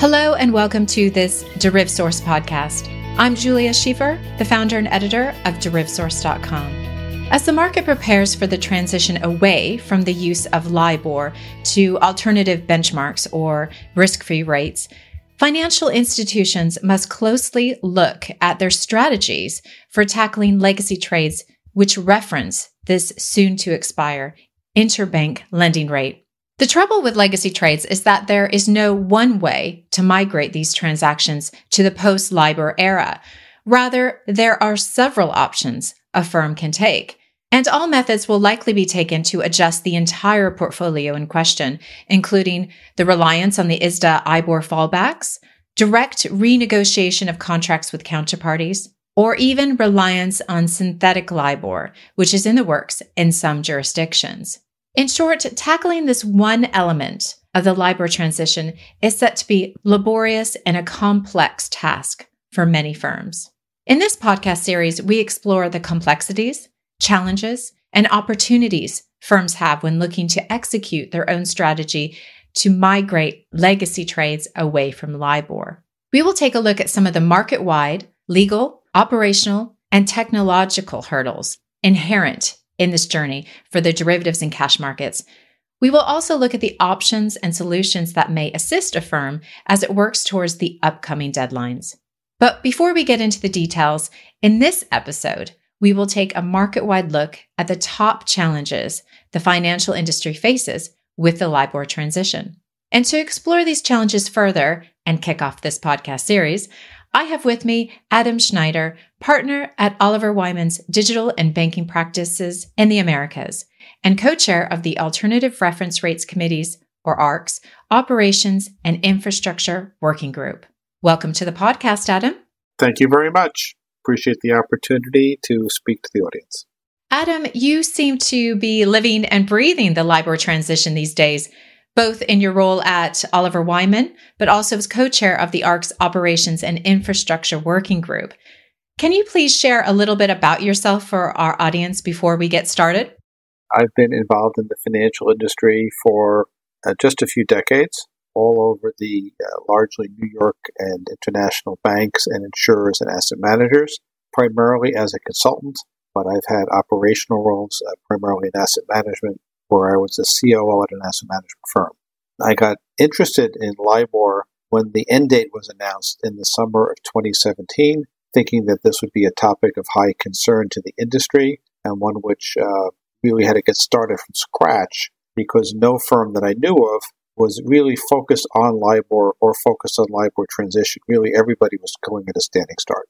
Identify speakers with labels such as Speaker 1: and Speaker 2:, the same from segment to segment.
Speaker 1: Hello, and welcome to this DerivSource podcast. I'm Julia Schieffer, the founder and editor of DerivSource.com. As the market prepares for the transition away from the use of LIBOR to alternative benchmarks or risk free rates, financial institutions must closely look at their strategies for tackling legacy trades which reference this soon to expire interbank lending rate. The trouble with legacy trades is that there is no one way to migrate these transactions to the post LIBOR era. Rather, there are several options a firm can take. And all methods will likely be taken to adjust the entire portfolio in question, including the reliance on the ISDA IBOR fallbacks, direct renegotiation of contracts with counterparties, or even reliance on synthetic LIBOR, which is in the works in some jurisdictions. In short, tackling this one element of the LIBOR transition is set to be laborious and a complex task for many firms. In this podcast series, we explore the complexities, challenges, and opportunities firms have when looking to execute their own strategy to migrate legacy trades away from LIBOR. We will take a look at some of the market wide, legal, operational, and technological hurdles inherent in this journey for the derivatives and cash markets. We will also look at the options and solutions that may assist a firm as it works towards the upcoming deadlines. But before we get into the details, in this episode, we will take a market wide look at the top challenges the financial industry faces with the LIBOR transition. And to explore these challenges further and kick off this podcast series, I have with me Adam Schneider, partner at Oliver Wyman's digital and banking practices in the Americas, and co chair of the Alternative Reference Rates Committees, or ARRCs, Operations and Infrastructure Working Group. Welcome to the podcast, Adam.
Speaker 2: Thank you very much. Appreciate the opportunity to speak to the audience.
Speaker 1: Adam, you seem to be living and breathing the LIBOR transition these days both in your role at Oliver Wyman, but also as co chair of the ARRC's Operations and Infrastructure Working Group. Can you please share a little bit about yourself for our audience before we get started?
Speaker 2: I've been involved in the financial industry for uh, just a few decades, all over the uh, largely New York and international banks and insurers and asset managers, primarily as a consultant, but I've had operational roles, uh, primarily in asset management, where I was a COO at an asset management firm. I got interested in LIBOR when the end date was announced in the summer of 2017, thinking that this would be a topic of high concern to the industry and one which uh, really had to get started from scratch because no firm that I knew of was really focused on LIBOR or focused on LIBOR transition. Really, everybody was going at a standing start.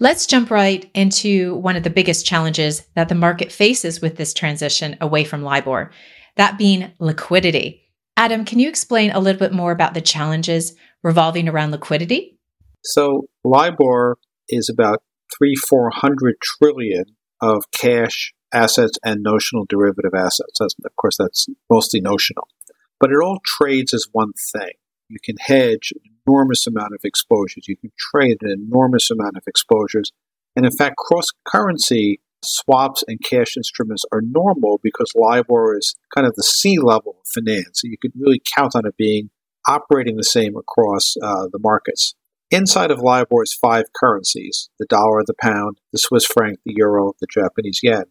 Speaker 1: Let's jump right into one of the biggest challenges that the market faces with this transition away from LIBOR, that being liquidity. Adam, can you explain a little bit more about the challenges revolving around liquidity?
Speaker 2: So, LIBOR is about three, four hundred trillion of cash assets and notional derivative assets. Of course, that's mostly notional. But it all trades as one thing. You can hedge enormous amount of exposures. You can trade an enormous amount of exposures. And in fact, cross currency swaps and cash instruments are normal because LIBOR is kind of the sea level of finance. So you could really count on it being operating the same across uh, the markets. Inside of LIBOR is five currencies the dollar, the pound, the Swiss franc, the euro, the Japanese yen.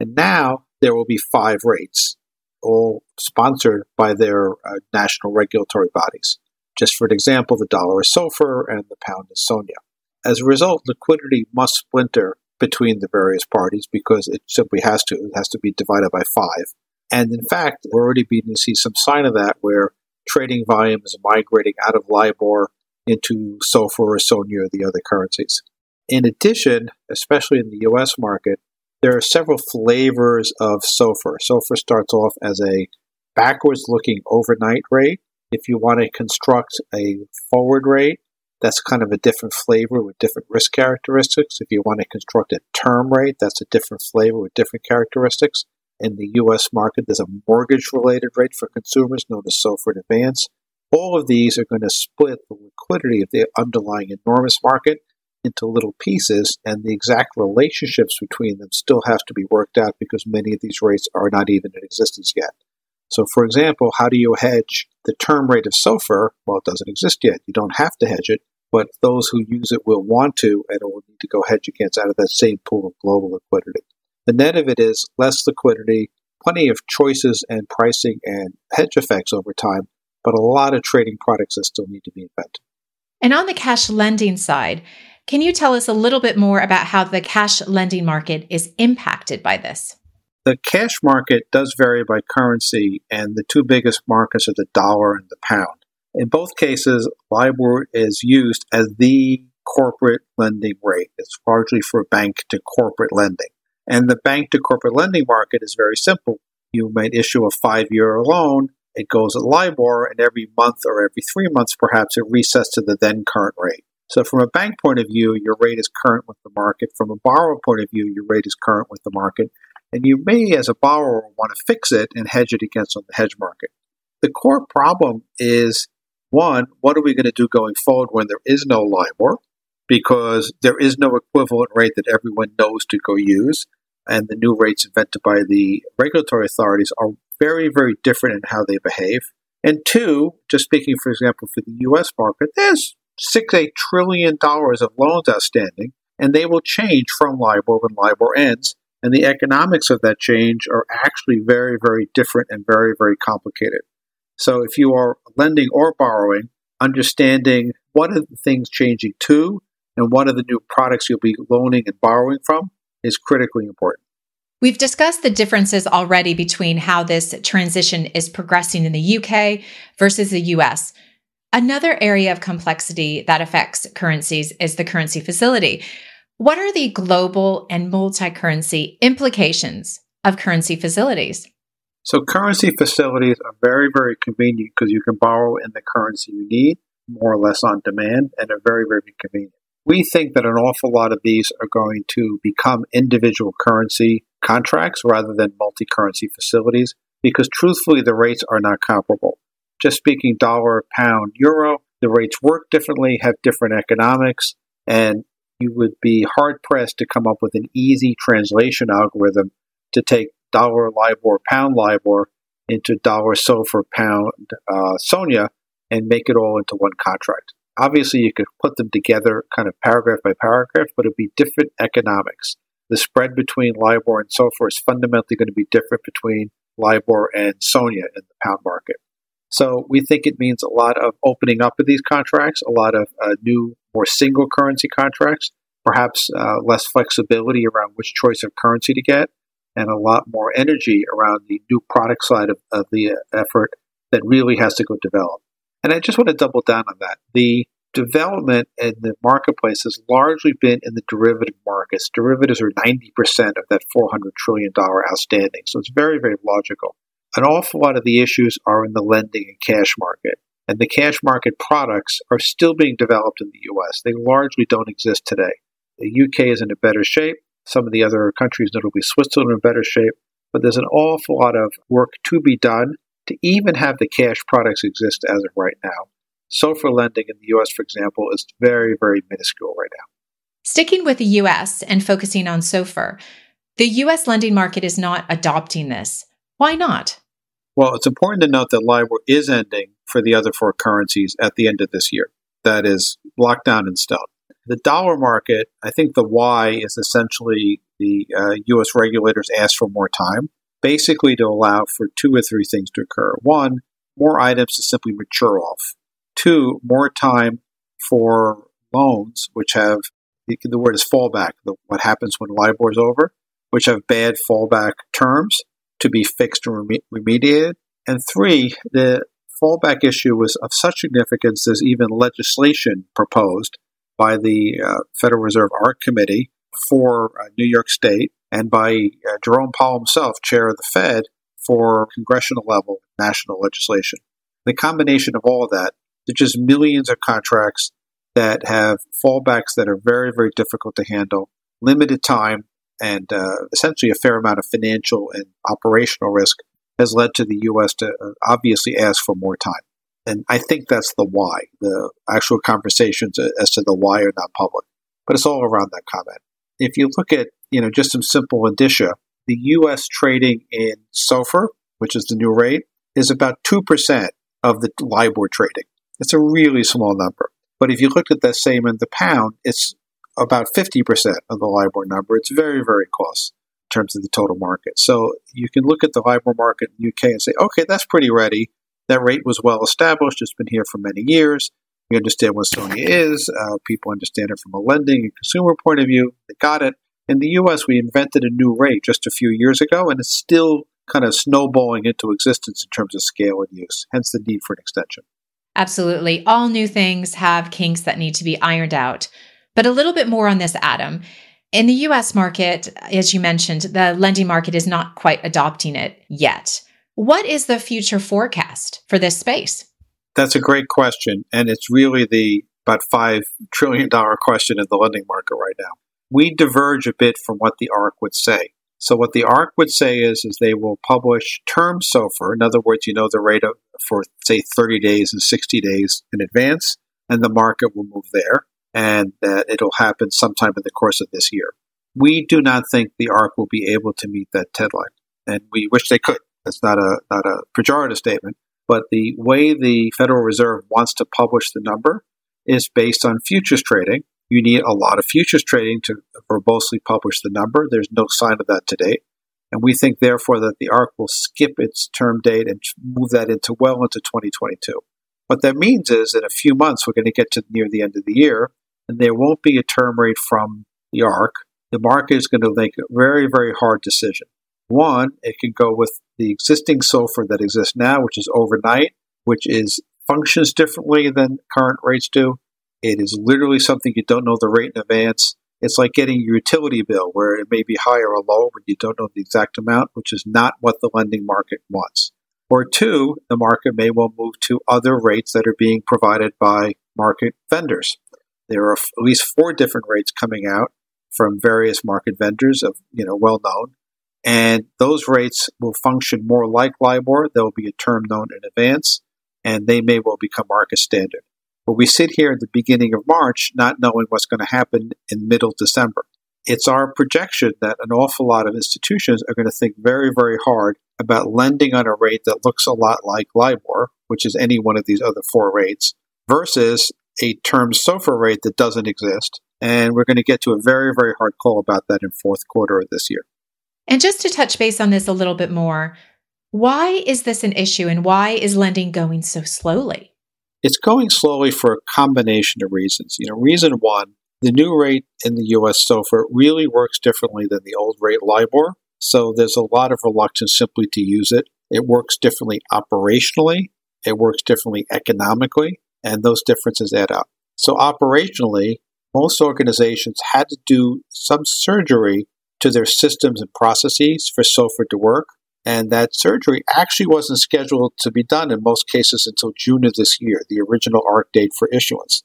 Speaker 2: And now there will be five rates, all sponsored by their uh, national regulatory bodies. Just for an example, the dollar is SOFR and the pound is SONIA. As a result, liquidity must splinter between the various parties because it simply has to. It has to be divided by five. And in fact, we're already beginning to see some sign of that where trading volume is migrating out of LIBOR into SOFR or SONIA or the other currencies. In addition, especially in the US market, there are several flavors of SOFR. SOFR starts off as a backwards looking overnight rate if you want to construct a forward rate, that's kind of a different flavor with different risk characteristics. If you want to construct a term rate, that's a different flavor with different characteristics. In the US market, there's a mortgage related rate for consumers known as SOFR Advance. All of these are going to split the liquidity of the underlying enormous market into little pieces, and the exact relationships between them still have to be worked out because many of these rates are not even in existence yet. So, for example, how do you hedge The term rate of SOFR, well, it doesn't exist yet. You don't have to hedge it, but those who use it will want to and will need to go hedge against out of that same pool of global liquidity. The net of it is less liquidity, plenty of choices and pricing and hedge effects over time, but a lot of trading products that still need to be invented.
Speaker 1: And on the cash lending side, can you tell us a little bit more about how the cash lending market is impacted by this?
Speaker 2: The cash market does vary by currency, and the two biggest markets are the dollar and the pound. In both cases, LIBOR is used as the corporate lending rate. It's largely for bank to corporate lending. And the bank to corporate lending market is very simple. You might issue a five year loan, it goes at LIBOR, and every month or every three months, perhaps, it resets to the then current rate. So, from a bank point of view, your rate is current with the market. From a borrower point of view, your rate is current with the market. And you may, as a borrower, want to fix it and hedge it against on the hedge market. The core problem is one, what are we going to do going forward when there is no LIBOR? Because there is no equivalent rate that everyone knows to go use. And the new rates invented by the regulatory authorities are very, very different in how they behave. And two, just speaking, for example, for the US market, there's six, eight trillion dollars of loans outstanding, and they will change from LIBOR when LIBOR ends. And the economics of that change are actually very, very different and very, very complicated. So if you are lending or borrowing, understanding what are the things changing to and what are the new products you'll be loaning and borrowing from is critically important.
Speaker 1: We've discussed the differences already between how this transition is progressing in the UK versus the US. Another area of complexity that affects currencies is the currency facility. What are the global and multi currency implications of currency facilities?
Speaker 2: So, currency facilities are very, very convenient because you can borrow in the currency you need, more or less on demand, and are very, very convenient. We think that an awful lot of these are going to become individual currency contracts rather than multi currency facilities because, truthfully, the rates are not comparable just speaking dollar, pound, euro, the rates work differently, have different economics, and you would be hard pressed to come up with an easy translation algorithm to take dollar LIBOR, pound LIBOR into dollar SOFR, pound uh, SONIA, and make it all into one contract. Obviously, you could put them together kind of paragraph by paragraph, but it'd be different economics. The spread between LIBOR and SOFR is fundamentally going to be different between LIBOR and SONIA in the pound market. So we think it means a lot of opening up of these contracts, a lot of uh, new, more single currency contracts, perhaps uh, less flexibility around which choice of currency to get, and a lot more energy around the new product side of, of the effort that really has to go develop. And I just want to double down on that. The development in the marketplace has largely been in the derivative markets. Derivatives are 90% of that $400 trillion outstanding. So it's very, very logical an awful lot of the issues are in the lending and cash market. And the cash market products are still being developed in the US. They largely don't exist today. The UK is in a better shape. Some of the other countries, notably Switzerland, are in better shape. But there's an awful lot of work to be done to even have the cash products exist as of right now. SOFR lending in the US, for example, is very, very minuscule right now.
Speaker 1: Sticking with the US and focusing on SOFR, the US lending market is not adopting this. Why not?
Speaker 2: Well, it's important to note that LIBOR is ending for the other four currencies at the end of this year. That is locked down in stone. The dollar market, I think the why is essentially the uh, U.S. regulators asked for more time, basically to allow for two or three things to occur. One, more items to simply mature off. Two, more time for loans, which have the, word is fallback, the, what happens when LIBOR is over, which have bad fallback terms to be fixed and remediated. And three, the fallback issue was of such significance there's even legislation proposed by the uh, Federal Reserve ARRC Committee for uh, New York State and by uh, Jerome Powell himself, chair of the Fed, for congressional level national legislation. The combination of all of that, there's just millions of contracts that have fallbacks that are very, very difficult to handle, limited time, and uh, essentially a fair amount of financial and operational risk has led to the U.S. to uh, obviously ask for more time. And I think that's the why. The actual conversations as to the why are not public, but it's all around that comment. If you look at, you know, just some simple indicia, the U.S. trading in SOFR, which is the new rate, is about 2% of the LIBOR trading. It's a really small number. But if you look at that same in the pound, it's about 50% of the LIBOR number. It's very, very close in terms of the total market. So you can look at the LIBOR market in the UK and say, okay, that's pretty ready. That rate was well established. It's been here for many years. We understand what SONIA is. Uh, people understand it from a lending and consumer point of view. They got it. In the US, we invented a new rate just a few years ago, and it's still kind of snowballing into existence in terms of scale and use, hence the need for an extension.
Speaker 1: Absolutely. All new things have kinks that need to be ironed out. But a little bit more on this, Adam. In the US market, as you mentioned, the lending market is not quite adopting it yet. What is the future forecast for this space?
Speaker 2: That's a great question. And it's really the about $5 trillion question in the lending market right now. We diverge a bit from what the ARRC would say. So what the ARRC would say is, is they will publish term SOFR. In other words, you know the rate of, for say 30 days and 60 days in advance, and the market will move there, and that it'll happen sometime in the course of this year. We do not think the ARRC will be able to meet that deadline, and we wish they could. That's not a not a pejorative statement, but the way the Federal Reserve wants to publish the number is based on futures trading, you need a lot of futures trading to verbosely publish the number. There's no sign of that today. And we think, therefore, that the ARRC will skip its term date and move that into well into 2022. What that means is in a few months, we're going to get to near the end of the year, and there won't be a term rate from the ARRC, The market is going to make a very, very hard decision. One, it can go with the existing SOFR that exists now, which is overnight, which is functions differently than current rates do. It is literally something you don't know the rate in advance. It's like getting your utility bill where it may be high or low, but you don't know the exact amount, which is not what the lending market wants. Or two, the market may well move to other rates that are being provided by market vendors. There are at least four different rates coming out from various market vendors of, you know, well known. And those rates will function more like LIBOR. There will be a term known in advance, and they may well become market standard. But we sit here at the beginning of March not knowing what's going to happen in middle December. It's our projection that an awful lot of institutions are going to think very, very hard about lending on a rate that looks a lot like LIBOR, which is any one of these other four rates, versus a term SOFR rate that doesn't exist. And we're going to get to a very, very hard call about that in fourth quarter of this year.
Speaker 1: And just to touch base on this a little bit more, why is this an issue and why is lending going so slowly?
Speaker 2: It's going slowly for a combination of reasons. You know, reason one, the new rate in the US SOFR really works differently than the old rate LIBOR. So there's a lot of reluctance simply to use it. It works differently operationally, it works differently economically, and those differences add up. So operationally, most organizations had to do some surgery to their systems and processes for SOFR to work. And that surgery actually wasn't scheduled to be done in most cases until June of this year, the original ARRC date for issuance.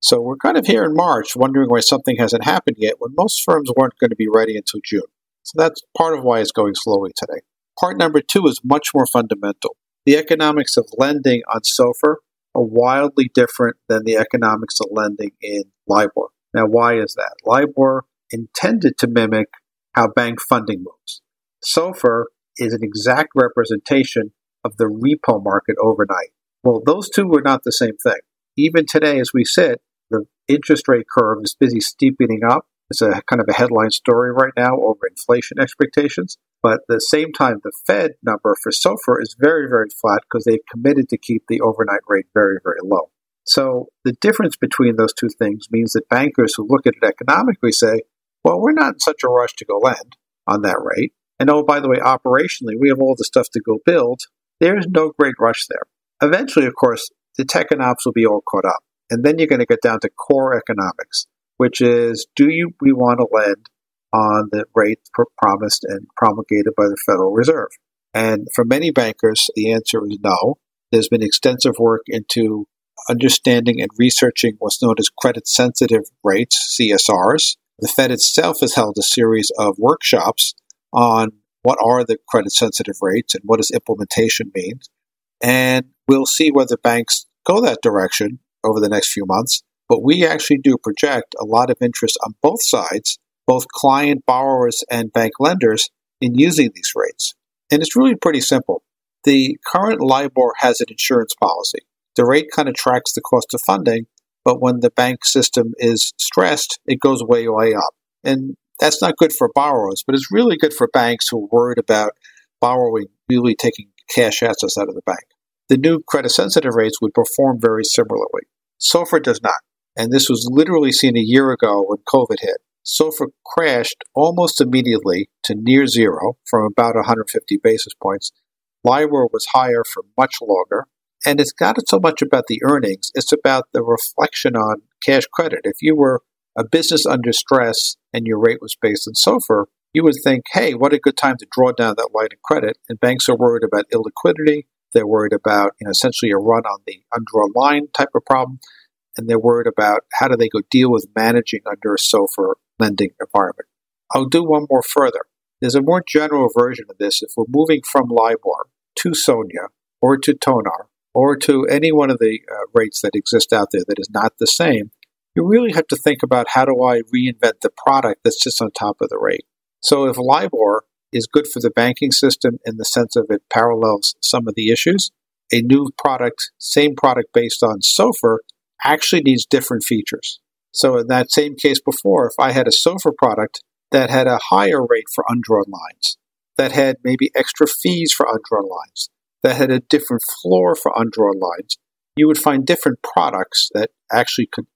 Speaker 2: So we're kind of here in March wondering why something hasn't happened yet when most firms weren't going to be ready until June. So that's part of why it's going slowly today. Part number two is much more fundamental. The economics of lending on SOFR are wildly different than the economics of lending in LIBOR. Now, why is that? LIBOR intended to mimic how bank funding moves. SOFR is an exact representation of the repo market overnight. Well, those two are not the same thing. Even today, as we sit, the interest rate curve is busy steepening up. It's a kind of a headline story right now over inflation expectations. But at the same time, the Fed number for SOFR is very, very flat because they've committed to keep the overnight rate very, very low. So the difference between those two things means that bankers who look at it economically say, well, we're not in such a rush to go lend on that rate. And oh, by the way, operationally, we have all the stuff to go build. There's no great rush there. Eventually, of course, the tech and ops will be all caught up. And then you're going to get down to core economics, which is do you we want to lend on the rate pr- promised and promulgated by the Federal Reserve? And for many bankers, the answer is no. There's been extensive work into understanding and researching what's known as credit sensitive rates, CSRs. The Fed itself has held a series of workshops on what are the credit sensitive rates and what does implementation mean. And we'll see whether banks go that direction over the next few months. But we actually do project a lot of interest on both sides, both client borrowers and bank lenders, in using these rates. And it's really pretty simple. The current LIBOR has an insurance policy. The rate kind of tracks the cost of funding, but when the bank system is stressed, it goes way, way up. And that's not good for borrowers, but it's really good for banks who are worried about borrowing, really taking cash assets out of the bank. The new credit sensitive rates would perform very similarly. SOFR does not. And this was literally seen a year ago when COVID hit. SOFR crashed almost immediately to near zero from about 150 basis points. LIBOR was higher for much longer. And it's not so much about the earnings, it's about the reflection on cash credit. If you were a business under stress and your rate was based on SOFR, you would think, hey, what a good time to draw down that line of credit. And banks are worried about illiquidity. They're worried about, you know, essentially a run on the undrawn line type of problem. And they're worried about how do they go deal with managing under a SOFR lending environment. I'll do one more further. There's a more general version of this. If we're moving from LIBOR to SONIA or to TONAR or to any one of the uh, rates that exist out there that is not the same, you really have to think about how do I reinvent the product that sits on top of the rate. So if LIBOR is good for the banking system in the sense of it parallels some of the issues, a new product, same product based on SOFR, actually needs different features. So in that same case before, if I had a SOFR product that had a higher rate for undrawn lines, that had maybe extra fees for undrawn lines, that had a different floor for undrawn lines, you would find different products that actually could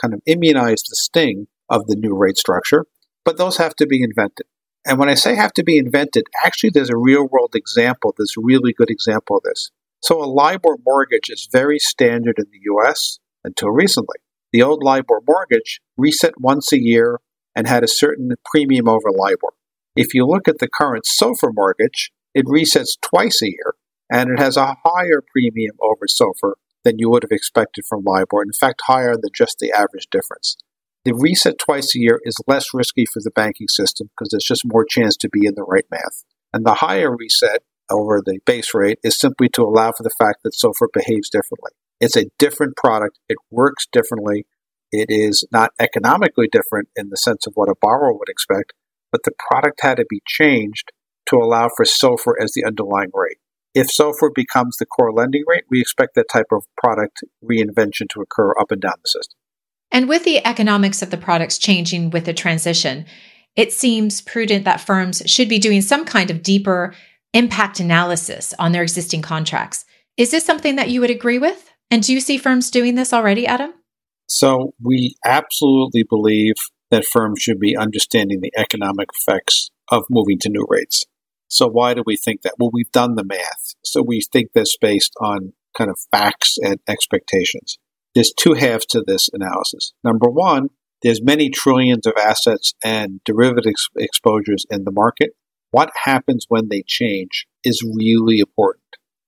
Speaker 2: kind of immunize the sting of the new rate structure, but those have to be invented. And when I say have to be invented, actually there's a real world example, there's a really good example of this. So a LIBOR mortgage is very standard in the US until recently. The old LIBOR mortgage reset once a year and had a certain premium over LIBOR. If you look at the current SOFR mortgage, it resets twice a year and it has a higher premium over SOFR than you would have expected from LIBOR, in fact, higher than just the average difference. The reset twice a year is less risky for the banking system because there's just more chance to be in the right math. And the higher reset over the base rate is simply to allow for the fact that SOFR behaves differently. It's a different product. It works differently. It is not economically different in the sense of what a borrower would expect, but the product had to be changed to allow for SOFR as the underlying rate. If SOFR becomes the core lending rate, we expect that type of product reinvention to occur up and down the system.
Speaker 1: And with the economics of the products changing with the transition, it seems prudent that firms should be doing some kind of deeper impact analysis on their existing contracts. Is this something that you would agree with? And do you see firms doing this already, Adam?
Speaker 2: So, we absolutely believe that firms should be understanding the economic effects of moving to new rates. So why do we think that? Well, we've done the math. So we think this based on kind of facts and expectations. There's two halves to this analysis. Number one, there's many trillions of assets and derivative ex- exposures in the market. What happens when they change is really important.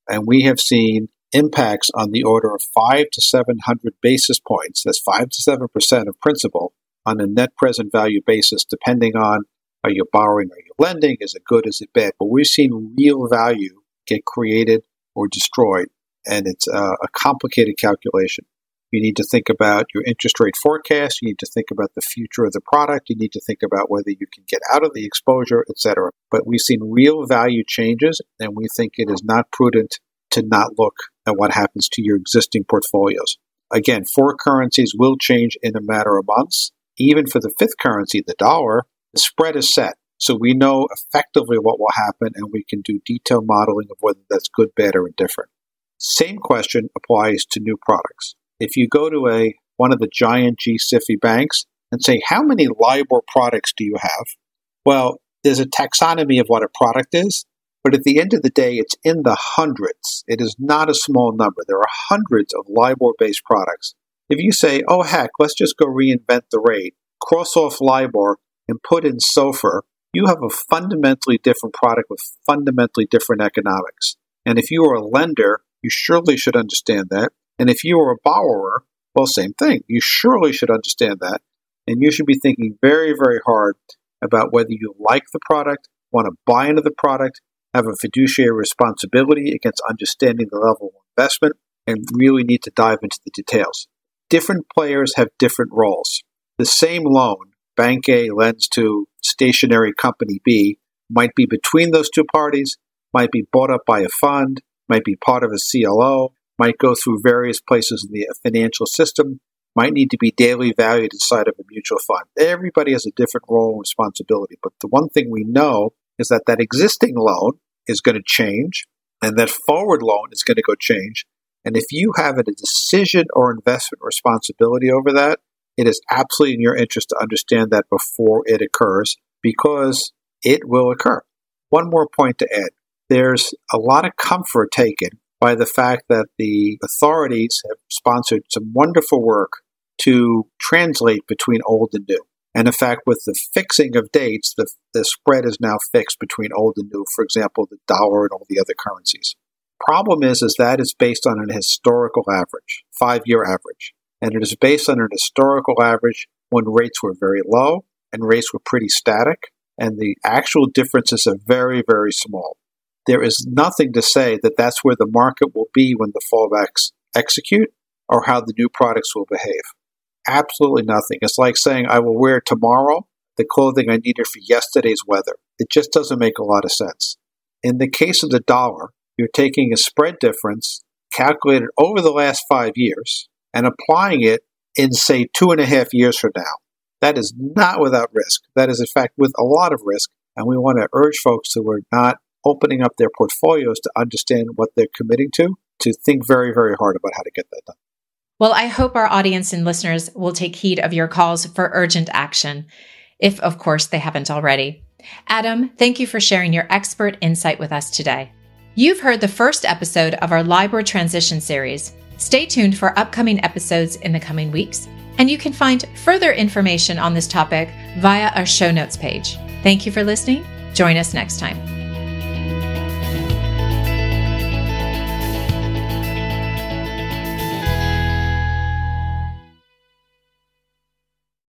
Speaker 2: And we have seen impacts on the order of five to 700 basis points. That's five to 7% of principal on a net present value basis, depending on are you borrowing? Are you lending? Is it good? Is it bad? But we've seen real value get created or destroyed, and it's a, a complicated calculation. You need to think about your interest rate forecast. You need to think about the future of the product. You need to think about whether you can get out of the exposure, etc. But we've seen real value changes, and we think it is not prudent to not look at what happens to your existing portfolios. Again, four currencies will change in a matter of months. Even for the fifth currency, the dollar, the spread is set. So we know effectively what will happen and we can do detailed modeling of whether that's good, bad, or indifferent. Same question applies to new products. If you go to a one of the giant G-SIFI banks and say, how many LIBOR products do you have? Well, there's a taxonomy of what a product is, but at the end of the day, it's in the hundreds. It is not a small number. There are hundreds of LIBOR-based products. If you say, oh heck, let's just go reinvent the rate, cross off LIBOR, and put in SOFR, you have a fundamentally different product with fundamentally different economics. And if you are a lender, you surely should understand that. And if you are a borrower, well, same thing. You surely should understand that. And you should be thinking very, very hard about whether you like the product, want to buy into the product, have a fiduciary responsibility against understanding the level of investment, and really need to dive into the details. Different players have different roles. The same loan Bank A lends to stationary company B might be between those two parties, might be bought up by a fund, might be part of a CLO, might go through various places in the financial system, might need to be daily valued inside of a mutual fund. Everybody has a different role and responsibility. But the one thing we know is that that existing loan is going to change and that forward loan is going to go change. And if you have a decision or investment responsibility over that, it is absolutely in your interest to understand that before it occurs because it will occur. One more point to add. There's a lot of comfort taken by the fact that the authorities have sponsored some wonderful work to translate between old and new. And in fact, with the fixing of dates, the, the spread is now fixed between old and new, for example, the dollar and all the other currencies. Problem is, is that it's based on an historical average, five year average. And it is based on an historical average when rates were very low and rates were pretty static. And the actual differences are very, very small. There is nothing to say that that's where the market will be when the fallbacks execute or how the new products will behave absolutely nothing. It's like saying, I will wear tomorrow the clothing I needed for yesterday's weather. It just doesn't make a lot of sense. In the case of the dollar, you're taking a spread difference calculated over the last five years and applying it in, say, two and a half years from now. That is not without risk. That is, in fact, with a lot of risk. And we want to urge folks who are not opening up their portfolios to understand what they're committing to, to think very, very hard about how to get that done.
Speaker 1: Well, I hope our audience and listeners will take heed of your calls for urgent action, if of course they haven't already. Adam, thank you for sharing your expert insight with us today. You've heard the first episode of our LIBOR transition series. Stay tuned for upcoming episodes in the coming weeks, and you can find further information on this topic via our show notes page. Thank you for listening. Join us next time.